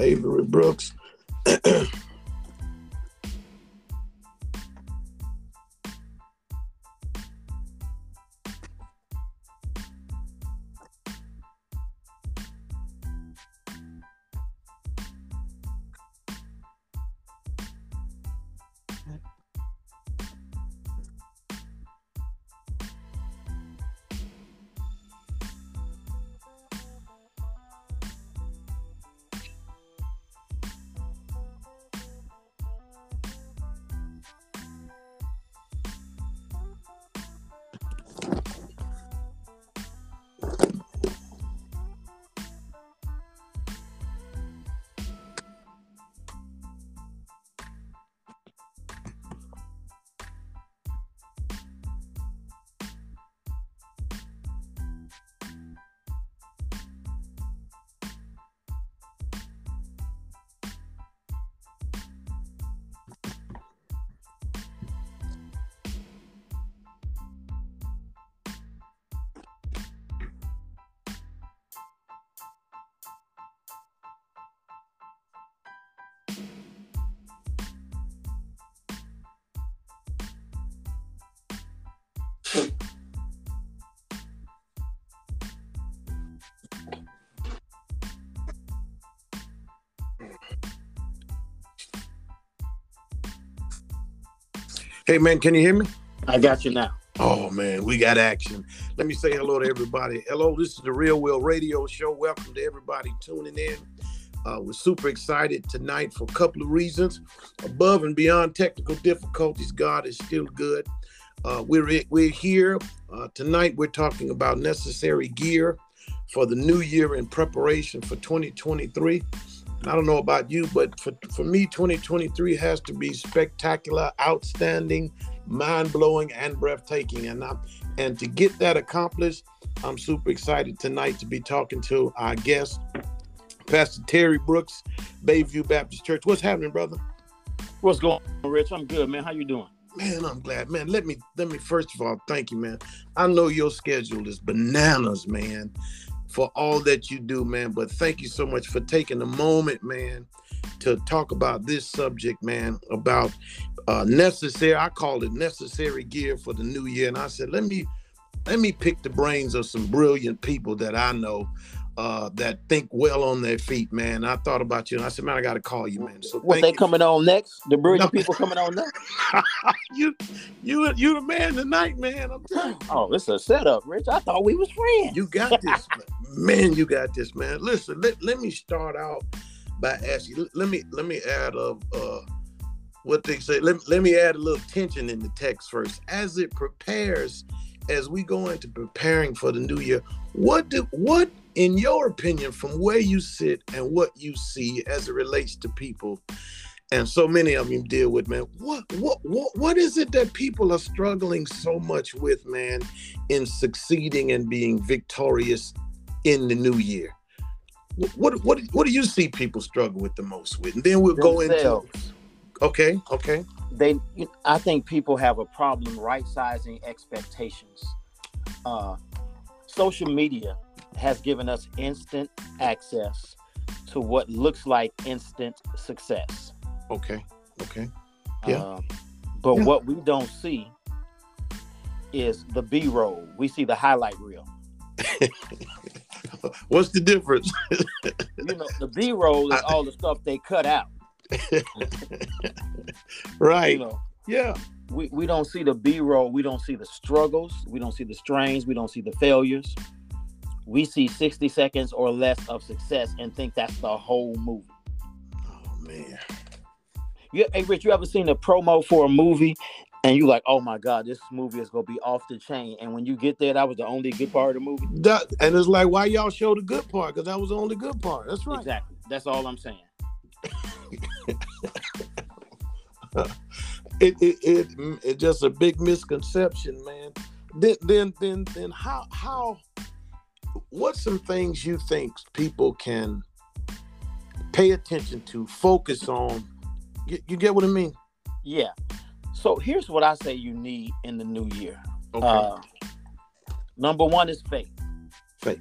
Avery Brooks. Hey man, can you hear me? I got you now. Oh man, we got action. Let me say hello to everybody. Hello, this is the Real Will Radio Show. Welcome to everybody tuning in. Uh, we're super excited tonight for a couple of reasons. Above and beyond technical difficulties, God is still good. Uh, we're we're here uh, tonight. We're talking about necessary gear for the new year in preparation for 2023. I don't know about you, but for, for me, 2023 has to be spectacular, outstanding, mind blowing, and breathtaking. And i and to get that accomplished, I'm super excited tonight to be talking to our guest, Pastor Terry Brooks, Bayview Baptist Church. What's happening, brother? What's going on, Rich? I'm good, man. How you doing? Man, I'm glad, man. Let me let me first of all thank you, man. I know your schedule is bananas, man for all that you do, man. But thank you so much for taking a moment, man, to talk about this subject, man, about uh, necessary. I call it necessary gear for the new year. And I said, let me let me pick the brains of some brilliant people that I know uh, that think well on their feet, man. I thought about you and I said, man, I got to call you, man. So what they you. coming on next? The brilliant no. people coming on next? you, you, you the man tonight, man. I'm telling you. Oh, this is a setup, Rich. I thought we was friends. You got this, man. You got this, man. Listen, let, let me start out by asking. Let me let me add a. Uh, what they say. Let, let me add a little tension in the text first. As it prepares, as we go into preparing for the new year, what do what in your opinion, from where you sit and what you see as it relates to people, and so many of you deal with, man, what what what what is it that people are struggling so much with, man, in succeeding and being victorious in the new year? What what what do you see people struggle with the most with? And then we'll Themselves. go into Okay, okay. They I think people have a problem right sizing expectations. Uh social media has given us instant access to what looks like instant success. Okay. Okay. Yeah. Um, but yeah. what we don't see is the B roll. We see the highlight reel. What's the difference? you know, the B roll is all the stuff they cut out. right. You know, yeah. We, we don't see the B roll. We don't see the struggles. We don't see the strains. We don't see the failures we see 60 seconds or less of success and think that's the whole movie. Oh man. You, hey Rich, you ever seen a promo for a movie and you like, oh my god, this movie is gonna be off the chain. And when you get there, that was the only good part of the movie. That, and it's like, why y'all show the good part? Because that was the only good part. That's right. Exactly. That's all I'm saying. it, it it it's just a big misconception, man. Then then then then how how what some things you think people can pay attention to, focus on? You, you get what I mean? Yeah. So here's what I say you need in the new year. Okay. Uh, number one is faith. Faith.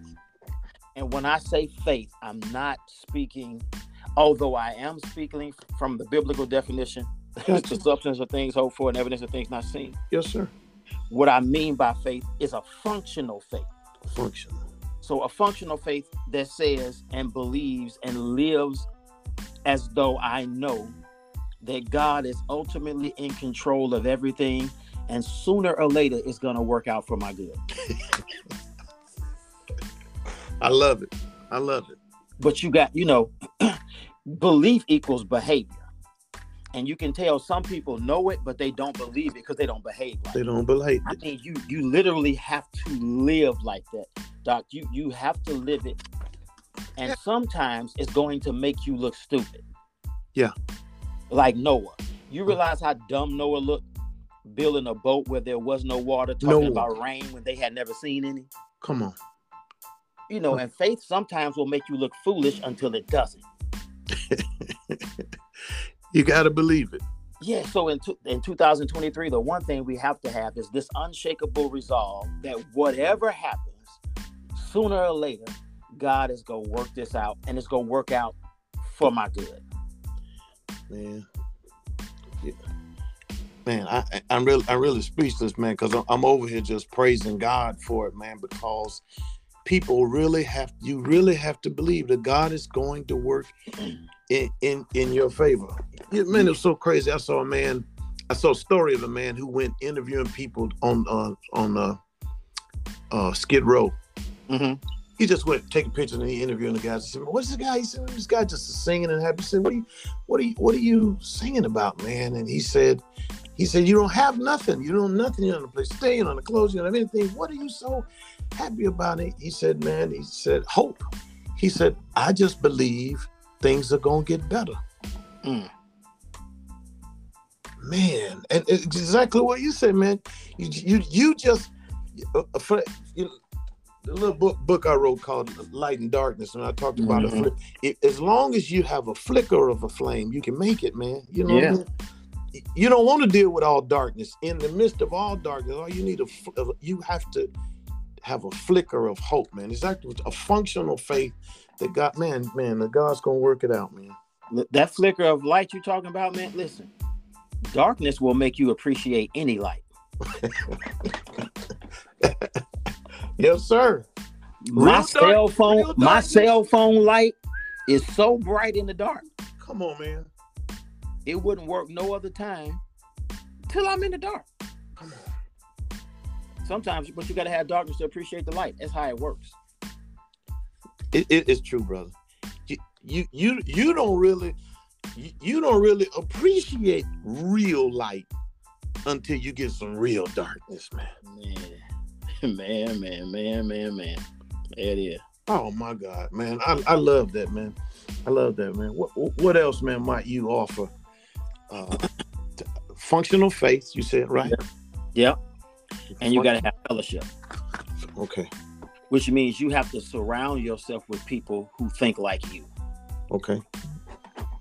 And when I say faith, I'm not speaking although I am speaking from the biblical definition, the substance of things hoped for and evidence of things not seen. Yes, sir. What I mean by faith is a functional faith. Function. So a functional faith that says and believes and lives as though I know that God is ultimately in control of everything and sooner or later it's going to work out for my good. I love it. I love it. But you got, you know, belief equals behavior. And you can tell some people know it, but they don't believe it because they don't behave like They don't believe I it. mean, you you literally have to live like that, Doc. You you have to live it, and Yeah. sometimes it's going to make you look stupid. Yeah. Like Noah. You realize how dumb Noah looked building a boat where there was no water, talking Noah. about rain when they had never seen any. Come on. You know, and faith sometimes will make you look foolish until it doesn't. You got to believe it. Yeah, so in, two, in 2023, the one thing we have to have is this unshakable resolve that whatever happens, sooner or later, God is going to work this out and it's going to work out for my good. man. Yeah. Man, I, I- I'm really, I'm really speechless, man, because I'm, I'm over here just praising God for it, man. Because people really have, you really have to believe that God is going to work in in in your favor. Man, it was so crazy. I saw a man, I saw a story of a man who went interviewing people on uh, on uh, uh, Skid Row. hmm he just went taking pictures and he interviewing the guys. He said, "What's this guy?" He said, "This guy just singing and happy." He said, "What are you, what are you, what are you singing about, man?" And he said, "He said you don't have nothing. You don't nothing. You don't have a place to stay. You don't have clothes. You don't have anything. What are you so happy about?" It. He said, "Man," he said, "Hope." He said, "I just believe things are gonna get better." Mm. Man, and it's exactly what you said, man. You you you just uh, uh, for, you, the little book book I wrote called Light and Darkness, and I talked about Mhm. a flick. It, as long as you have a flicker of a flame, you can make it, man. You know, what I mean? You don't want to deal with all darkness. In the midst of all darkness, all you need a uh, you have to have a flicker of hope, man. Exactly, a functional faith that God, man, man, that God's gonna work it out, man. That flicker of light you're talking about, man, listen, darkness will make you appreciate any light. Yes, sir. My Real dark- cell phone, my cell phone light is so bright in the dark. Come on, man. It wouldn't work no other time till I'm in the dark. Come on. Sometimes, but you got to have darkness to appreciate the light. That's how it works. It, it- it's true, brother. You, you you you don't really you, you don't really appreciate real light until you get some real darkness, man. Man, man, man, man, man, man. It is. Oh my God, man! I, I love that, man. I love that, man. What what else, man? Might you offer? Uh, functional faith, you said, right? Yep. And you got to have fellowship, Okay, which means you have to surround yourself with people who think like you. okay,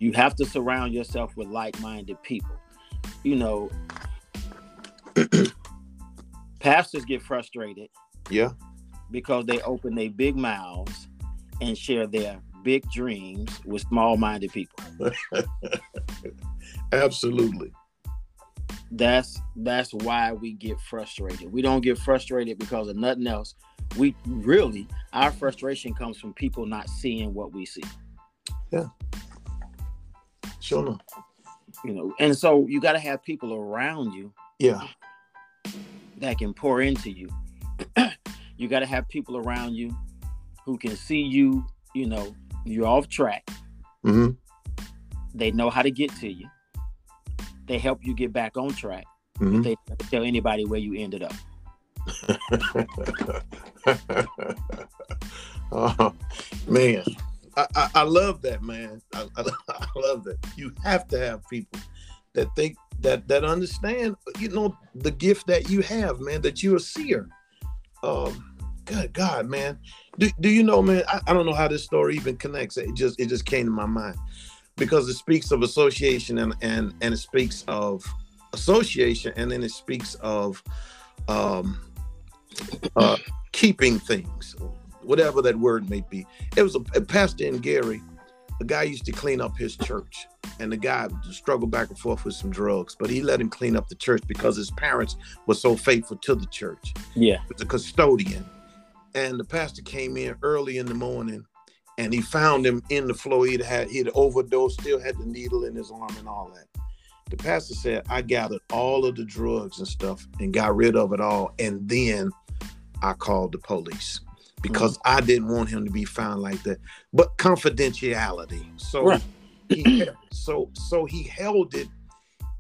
You have to surround yourself with like-minded people. You know, pastors get frustrated yeah, because they open their big mouths and share their big dreams with small-minded people. absolutely. That's that's why we get frustrated. We don't get frustrated because of nothing else. We really our frustration comes from people not seeing what we see. Yeah. Sure enough. You know, and so you got to have people around you Yeah, that can pour into you. you got to have people around you who can see you, you know, you're off track. hmm They know how to get to you. They help you get back on track. hmm They tell anybody where you ended up. oh, man, I, I, I love that, man. I, I, I love that. You have to have people that think that that understand, you know, the gift that you have, man. That you're a seer. Um, good God, man. Do, do you know, man? I, I don't know how this story even connects. It just it just came to my mind because it speaks of association and and and it speaks of association and then it speaks of um uh keeping things whatever that word may be it was a, a pastor in gary a guy used to clean up his church, and the guy struggled back and forth with some drugs, but he let him clean up the church because his parents were so faithful to the church. Yeah. Was a custodian. And the pastor came in early in the morning and he found him in the floor. He'd had he'd overdosed, still had the needle in his arm and all that. The pastor said, I gathered all of the drugs and stuff and got rid of it all. And then I called the police because mm-hmm. I didn't want him to be found like that. But confidentiality. So Right. he so so he held it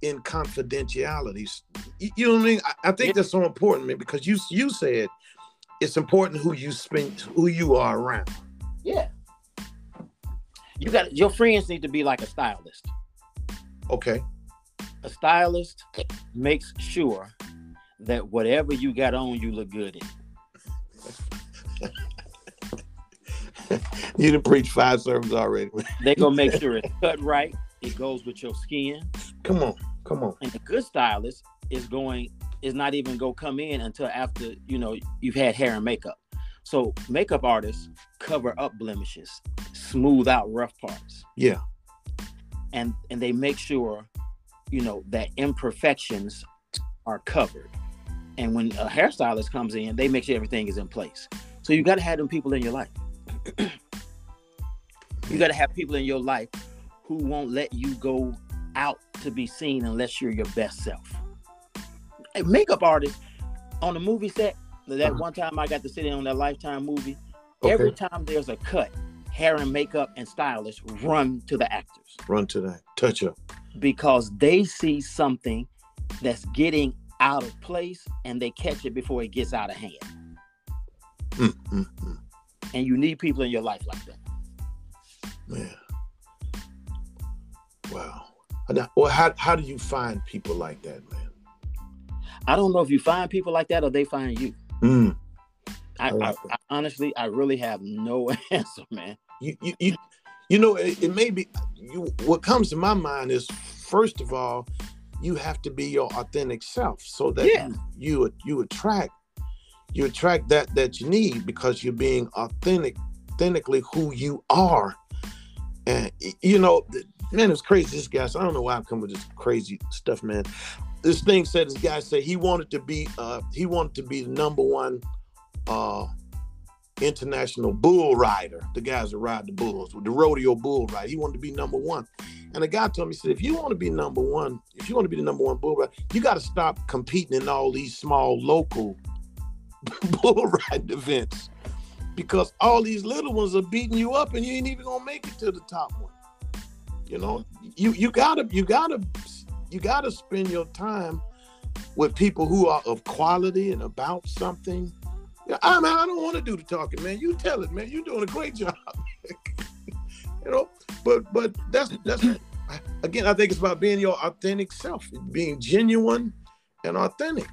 in confidentiality. You you know what I mean? I, I think Yeah. that's so important, man, because you you said it's important who you spend who you are around. Yeah. You got your friends need to be like a stylist. Okay. A stylist makes sure that whatever you got on, you look good in. You done preach five sermons already. They gonna make sure it's cut right. It goes with your skin. Come on, come on. And a good stylist is going is not even gonna come in until after you know you've had hair and makeup. So makeup artists cover up blemishes, smooth out rough parts, Yeah, and and they make sure you know that imperfections are covered. And when a hairstylist comes in, they make sure everything is in place. So you got to have them people in your life. you got to have people in your life who won't let you go out to be seen unless you're your best self. A makeup artist on the movie set, that Uh-huh. one time I got to sit in on that Lifetime movie, okay. every time there's a cut, hair and makeup and stylists run to the actors Run to that. Touch up. because they see something that's getting out of place and they catch it before it gets out of hand. Mm, mm, mm. And you need people in your life like that. Man. Wow. Well, how how do you find people like that, man? I don't know if you find people like that or they find you. Mm. I I, I honestly, I really have no answer, man. You, you, you, you know, it, it may be. You, what comes to my mind is, first of all, you have to be your authentic self, so that Yeah. you you you attract you attract that that you need because you're being authentic, authentically who you are. And you know, man, it's crazy. This guy, so I don't know why I'm coming with this crazy stuff, man. This thing said this guy said he wanted to be uh he wanted to be the number one uh international bull rider. The guys that ride the bulls, with the rodeo bull rider. He wanted to be number one. And the guy told me, he said, if you want to be number one, if you want to be the number one bull rider, you got to stop competing in all these small local bull riding events because all these little ones are beating you up and you ain't even gonna make it to the top one. You know, you you gotta you gotta you gotta spend your time with people who are of quality and about something. I I don't want to do the talking, man. You tell it, man. You're doing a great job. you know, but but that's that's again, I think it's about being your authentic self, being genuine and authentic.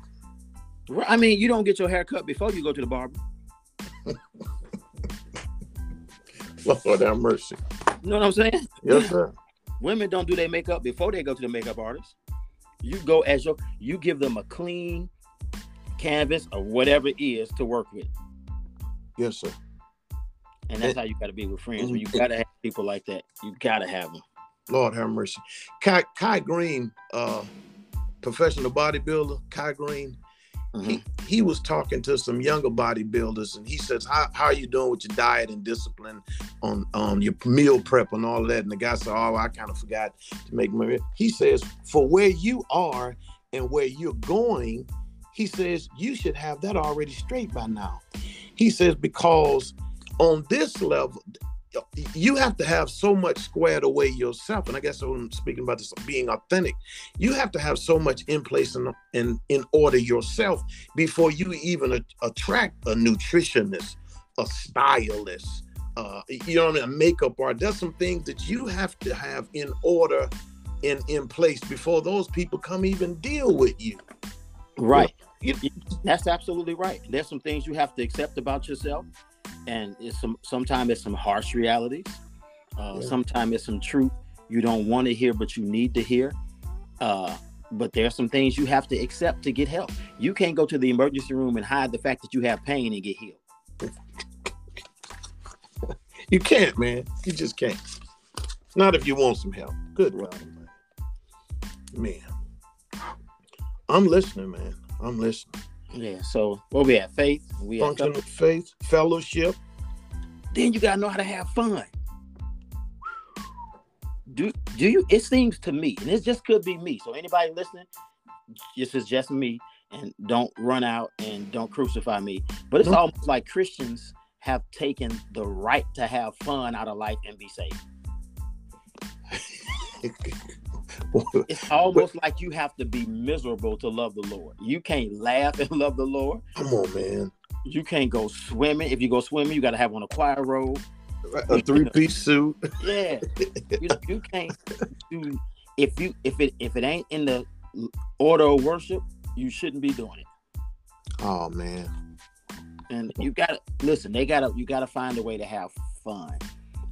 I mean, you don't get your hair cut before you go to the barber. Lord have mercy. You know what I'm saying? Yes, sir. Women don't do their makeup before they go to the makeup artist. You go as your you give them a clean canvas or whatever it is to work with. Yes, sir. And that's how you got to be with friends. You got to have people like that, you got to have them. Lord have mercy. Kai, Kai Greene, uh, professional bodybuilder, Kai Greene, he, he was talking to some younger bodybuilders and he says, how, how are you doing with your diet and discipline on, on your meal prep and all of that? And the guy said, Oh, I kind of forgot to make my he says, for where you are and where you're going, he says you should have that already straight by now. He says, because on this level, you have to have so much squared away yourself. And I guess I'm speaking about this being authentic. You have to have so much in place and in, in order yourself before you even a- attract a nutritionist, a stylist, uh, you know what I mean, a makeup artist. Some things that you have to have in order and in place before those people come even deal with you. Right. You- That's absolutely right. There's some things you have to accept about yourself, and it's some sometimes it's some harsh realities. Uh, Yeah. Sometimes it's some truth you don't want to hear, but you need to hear. Uh, but there's some things you have to accept to get help. You can't go to the emergency room and hide the fact that you have pain and get healed. You can't, man. You just can't. Not if you want some help. Good right. man. Man. I'm listening, man. I'm listening. Yeah. So where we at? Faith. We function of faith, fellowship. Then you gotta know how to have fun. Do do you? It seems to me, and this just could be me. So anybody listening, this is just me, and don't run out and don't crucify me. But it's mm-hmm. almost like Christians have taken the right to have fun out of life and be saved. it's almost like you have to be miserable to love the Lord. You can't laugh and love the Lord. Come on, man. You can't go swimming. If you go swimming, you got to have on a choir robe, a three-piece suit. Yeah, you, you can't do if you if it if it ain't in the order of worship, you shouldn't be doing it. Oh man. And you gotta listen, they gotta you gotta find a way to have fun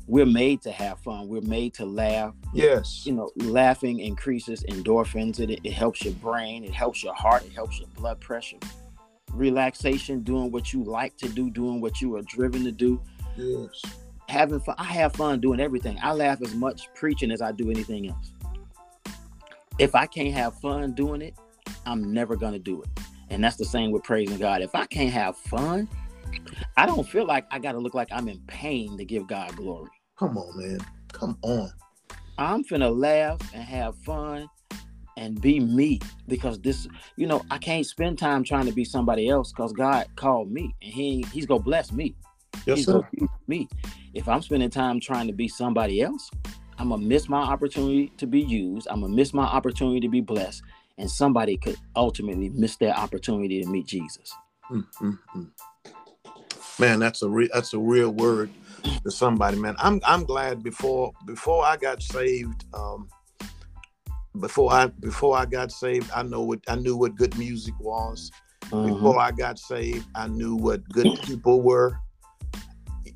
we're made to have fun. We're made to laugh. Yes. You know, laughing increases endorphins. It, it helps your brain. It helps your heart. It helps your blood pressure. Relaxation, doing what you like to do, doing what you are driven to do. Yes. Having fun. I have fun doing everything. I laugh as much preaching as I do anything else. If I can't have fun doing it, I'm never gonna do it. And that's the same with praising God. If I can't have fun, I don't feel like I got to look like I'm in pain to give God glory. Come on, man. Come on. I'm finna laugh and have fun and be me because this, you know, I can't spend time trying to be somebody else because God called me and He He's gonna bless me. Yes, he's sir. me. If I'm spending time trying to be somebody else, I'm gonna miss my opportunity to be used. I'm gonna miss my opportunity to be blessed, and somebody could ultimately miss their opportunity to meet Jesus. Mm-hmm. Man, that's a re- that's a real word to somebody, man. I'm I'm glad before before I got saved, um, before I before I got saved, I know what I knew what good music was. Mm-hmm. Before I got saved, I knew what good people were.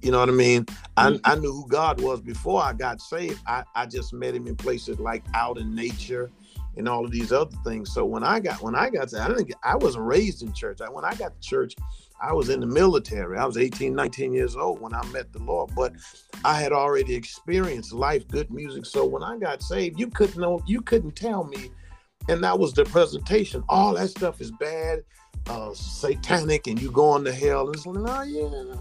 You know what I mean? I, mm-hmm. I knew who God was before I got saved. I, I just met him in places like out in nature and all of these other things. So when I got when I got to, I didn't get, I wasn't raised in church. I, when I got to church, I was in the military. I was 18, 19 years old when I met the Lord, but I had already experienced life, good music. So when I got saved, you couldn't know, you couldn't tell me, and that was the presentation. All that stuff is bad, uh, satanic, and you going to hell. And it's like, oh yeah,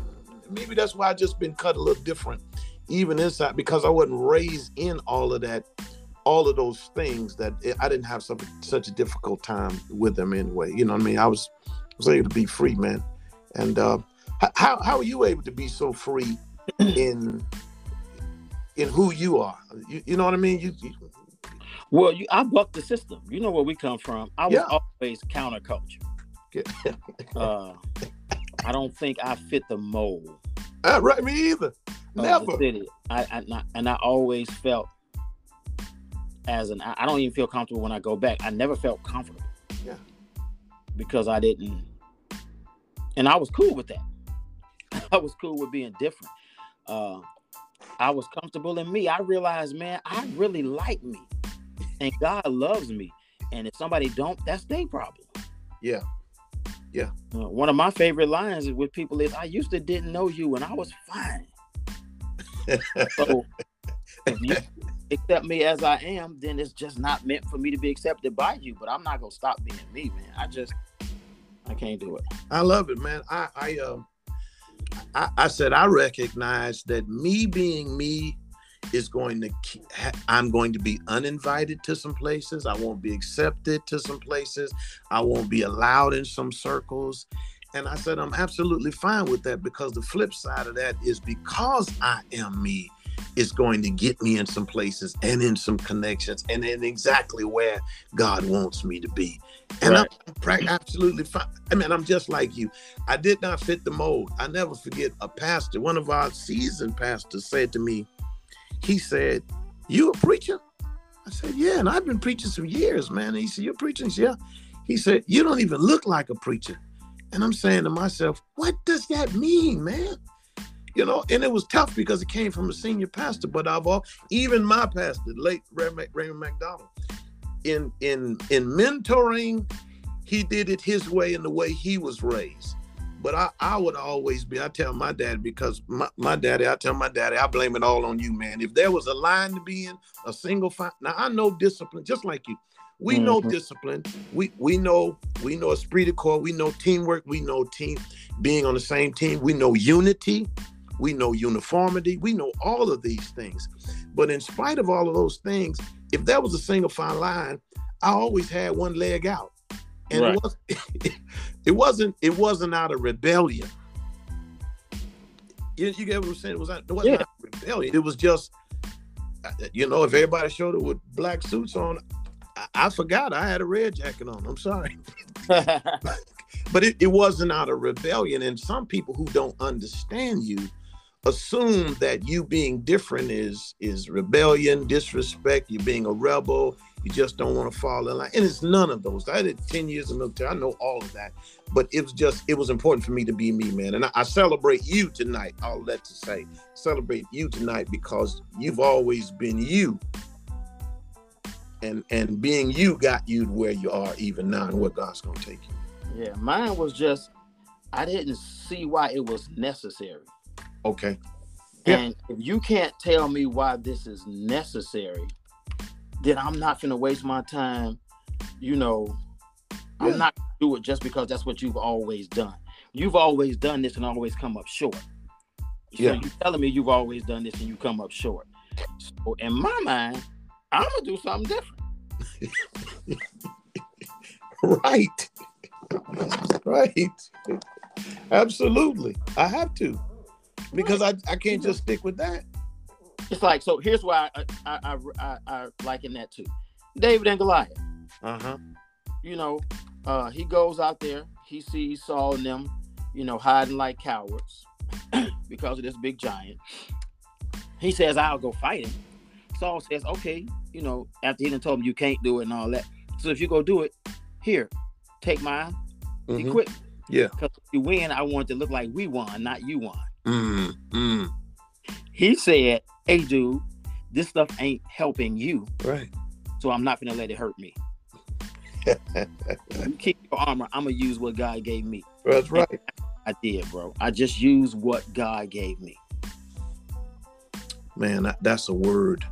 maybe that's why I just been cut a little different, even inside, because I wasn't raised in all of that, all of those things that I didn't have such such a difficult time with them anyway. You know what I mean? I was was able to be free, man. And uh, how how are you able to be so free in in who you are? You, you know what I mean? You, you well, you I bucked the system. You know where we come from. I was yeah. always counterculture. Yeah. uh, I don't think I fit the mold. Uh, right, me either. Never. I, I, and I always felt as an I don't even feel comfortable when I go back. I never felt comfortable. Yeah. Because I didn't and I was cool with that. I was cool with being different. Uh, I was comfortable in me. I realized, man, I really like me, and God loves me. And if somebody don't, that's their problem. Yeah, yeah. Uh, one of my favorite lines with people is, "I used to didn't know you, and I was fine." so if you accept me as I am, then it's just not meant for me to be accepted by you. But I'm not gonna stop being me, man. I just I can't do it. I love it, man. I I uh, I, I said I recognize that me being me is going to I'm going to be uninvited to some places. I won't be accepted to some places. I won't be allowed in some circles. And I said I'm absolutely fine with that because the flip side of that is because I am me is going to get me in some places and in some connections and in exactly where God wants me to be. And right. I'm absolutely fine. I mean, I'm just like you. I did not fit the mold. I never forget a pastor, one of our seasoned pastors said to me, he said, You a preacher? I said, Yeah, and I've been preaching some years, man. And he said, You're preaching? Yeah. He said, You don't even look like a preacher. And I'm saying to myself, What does that mean, man? You know, and it was tough because it came from a senior pastor. But I've all, even my pastor, late Raymond, Raymond McDonald, in in in mentoring, he did it his way and the way he was raised. but I, I would always be, I tell my dad, because my, my daddy, I tell my daddy, I blame it all on you, man. If there was a line to be in, a single file, now I know discipline, just like you. We mm-hmm. know discipline. We we know we know esprit de corps. We know teamwork. We know team being on the same team. We know unity. We know uniformity. We know all of these things. But in spite of all of those things, if there was a single fine line, I always had one leg out and right. it, was, it wasn't it wasn't out of rebellion. You, you get what I'm saying? It was it wasn't yeah. rebellion. It was just uh, you know if everybody showed up with black suits on, I, I forgot I had a red jacket on. I'm sorry. but it, it wasn't out of rebellion. And some people who don't understand you assume that you being different is is rebellion, disrespect, you being a rebel, you just don't want to fall in line. And it's none of those. I did 10 years in military. I know all of that. But it was just, it was important for me to be me, man. And I, I celebrate you tonight. All that to say. Celebrate you tonight because you've always been you. And and being you got you to where you are even now and where God's gonna take you. Yeah, mine was just I didn't see why it was necessary. Okay. And if you can't tell me why this is necessary, then I'm not gonna waste my time. You know, yeah. I'm not gonna do it just because that's what you've always done. You've always done this and always come up short. So yeah. you're telling me you've always done this and you come up short. So in my mind, I'm gonna do something different. right. Right. Absolutely. I have to. Because. I, I can't just stick with that. It's like so. Here's why I I I, I, I liken that too. David and Goliath. Uh huh. You know, uh, he goes out there. He sees Saul and them, you know, hiding like cowards because of this big giant. He says, "I'll go fight him." Saul says, "Okay." You know, after he done told him you can't do it and all that. So if you go do it, here, take my mm-hmm. equipment. Yeah. Because if you win, I want it to look like we won, not you won. Mm, mm. He said, hey, dude, this stuff ain't helping you. Right. So I'm not gonna let it hurt me. you keep your armor. I'm gonna use what God gave me. That's right. I did, bro. I just used what God gave me. Man, that's a word.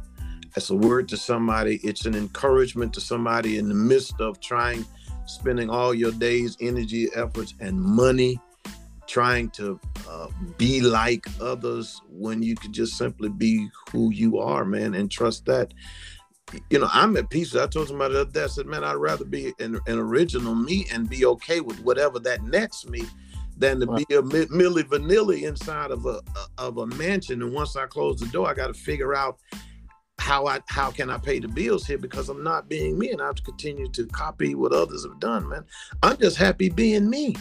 That's a word to somebody. It's an encouragement to somebody in the midst of trying, spending all your days, energy, efforts, and money trying to uh, be like others when you could just simply be who you are, man, and trust that. You know, I'm at peace. I told somebody that I said, man, I'd rather be an, an, original me and be okay with whatever that nets me than to right. be a Milli Vanilli inside of a, of a mansion. And once I close the door, I got to figure out how I how can I pay the bills here because I'm not being me and I have to continue to copy what others have done, man. I'm just happy being me.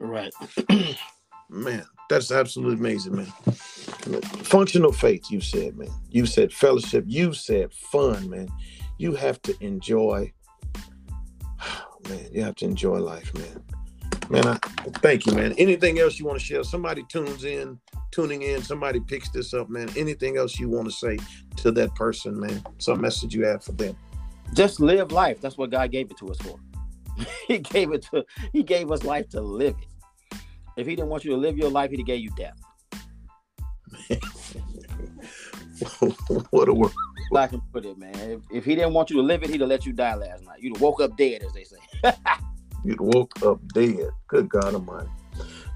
Right. man, that's absolutely amazing, man. Functional faith, you said, man. You said fellowship. You said fun, man. You have to enjoy. man, you have to enjoy life, man. Man, I thank you, man. Anything else you want to share? Somebody tunes in, tuning in. Somebody picks this up, man. Anything else you want to say to that person, man? Some message you have for them? Just live life. That's what God gave it to us for. he gave it to. He gave us life to live it. If he didn't want you to live your life, he'd gave you death. what a word. I can put it, man. If, if, he didn't want you to live it, he'd have let you die last night. You'd have woke up dead, as they say. You'd woke up dead. Good God Almighty.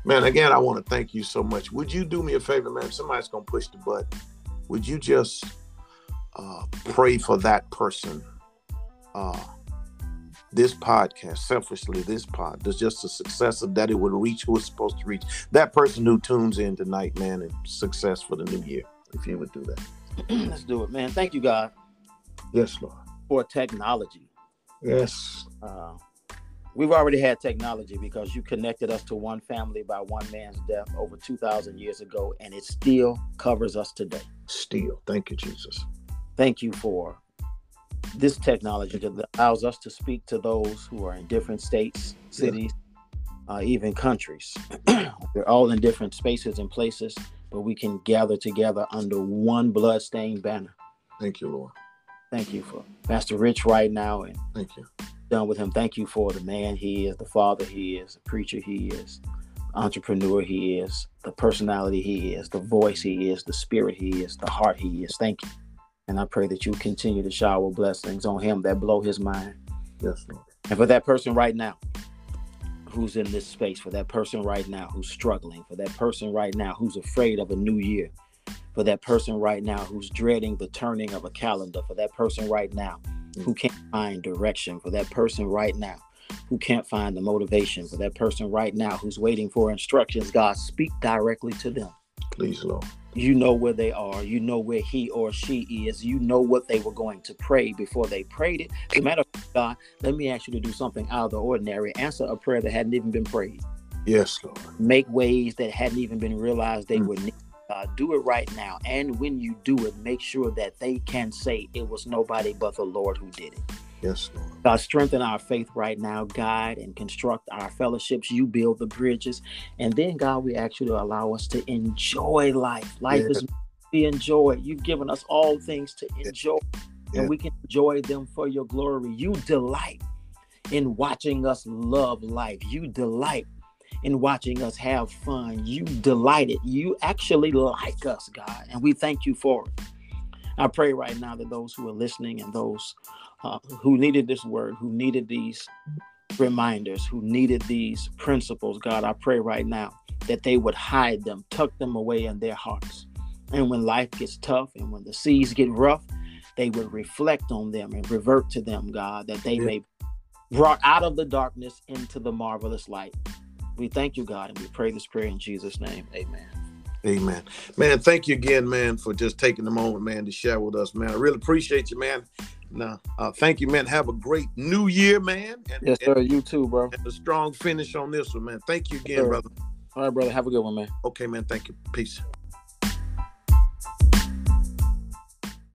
Man, again, I want to thank you so much. Would you do me a favor, man? Somebody's gonna push the button. Would you just uh, pray for that person? Uh, this podcast, selfishly, this pod, there's just a success of that it would reach who it's supposed to reach. That person who tunes in tonight, man, and success for the new year. If you would do that. Let's do it, man. Thank you, God. Yes, Lord. For technology. Yes. Uh, we've already had technology because you connected us to one family by one man's death over 2,000 years ago, and it still covers us today. Still. Thank you, Jesus. Thank you for this technology that allows us to speak to those who are in different states, cities, yeah. uh, even countries. We're all in different spaces and places, but we can gather together under one bloodstained banner. Thank you, Lord. Thank you for Pastor Rich right now, and thank you. Done with him. Thank you for the man he is, the father he is, the preacher he is, entrepreneur he is, the personality he is, the voice he is, the spirit he is, the heart he is. Thank you. And I pray that you continue to shower blessings on him that blow his mind. Yes, Lord. And for that person right now who's in this space, for that person right now who's struggling, for that person right now who's afraid of a new year, for that person right now who's dreading the turning of a calendar, for that person right now who mm. can't find direction, for that person right now who can't find the motivation, for that person right now who's waiting for instructions, God, speak directly to them. Please, Lord. You know where they are. You know where he or she is. You know what they were going to pray before they prayed it. As a matter of fact, God, let me ask you to do something out of the ordinary. Answer a prayer that hadn't even been prayed. Yes, Lord. Make ways that hadn't even been realized they Mm. were needed. Uh, do it right now. And when you do it, make sure that they can say it was nobody but the Lord who did it. Yes, Lord. God, strengthen our faith right now, guide and construct our fellowships. You build the bridges. And then, God, we ask you to allow us to enjoy life. Life Yeah. is be enjoyed. You've given us all things to enjoy, Yeah. and we can enjoy them for your glory. You delight in watching us love life. You delight in watching us have fun. You delighted. You actually like us, God, and we thank you for it. I pray right now that those who are listening and those uh, who needed this word, who needed these reminders, who needed these principles, God, I pray right now that they would hide them, tuck them away in their hearts. And when life gets tough and when the seas get rough, they would reflect on them and revert to them, God, that they Yeah. may be brought out of the darkness into the marvelous light. We thank you, God, and we pray this prayer in Jesus' name. Amen. Amen. Man, thank you again, man, for just taking the moment, man, to share with us, man. I really appreciate you, man. Now, uh, thank you, man. Have a great new year, man. And, Yes, sir. You too, bro. and a strong finish on this one, man. Thank you again, Sure. brother. All right, brother. Have a good one, man. Okay, man. Thank you. Peace.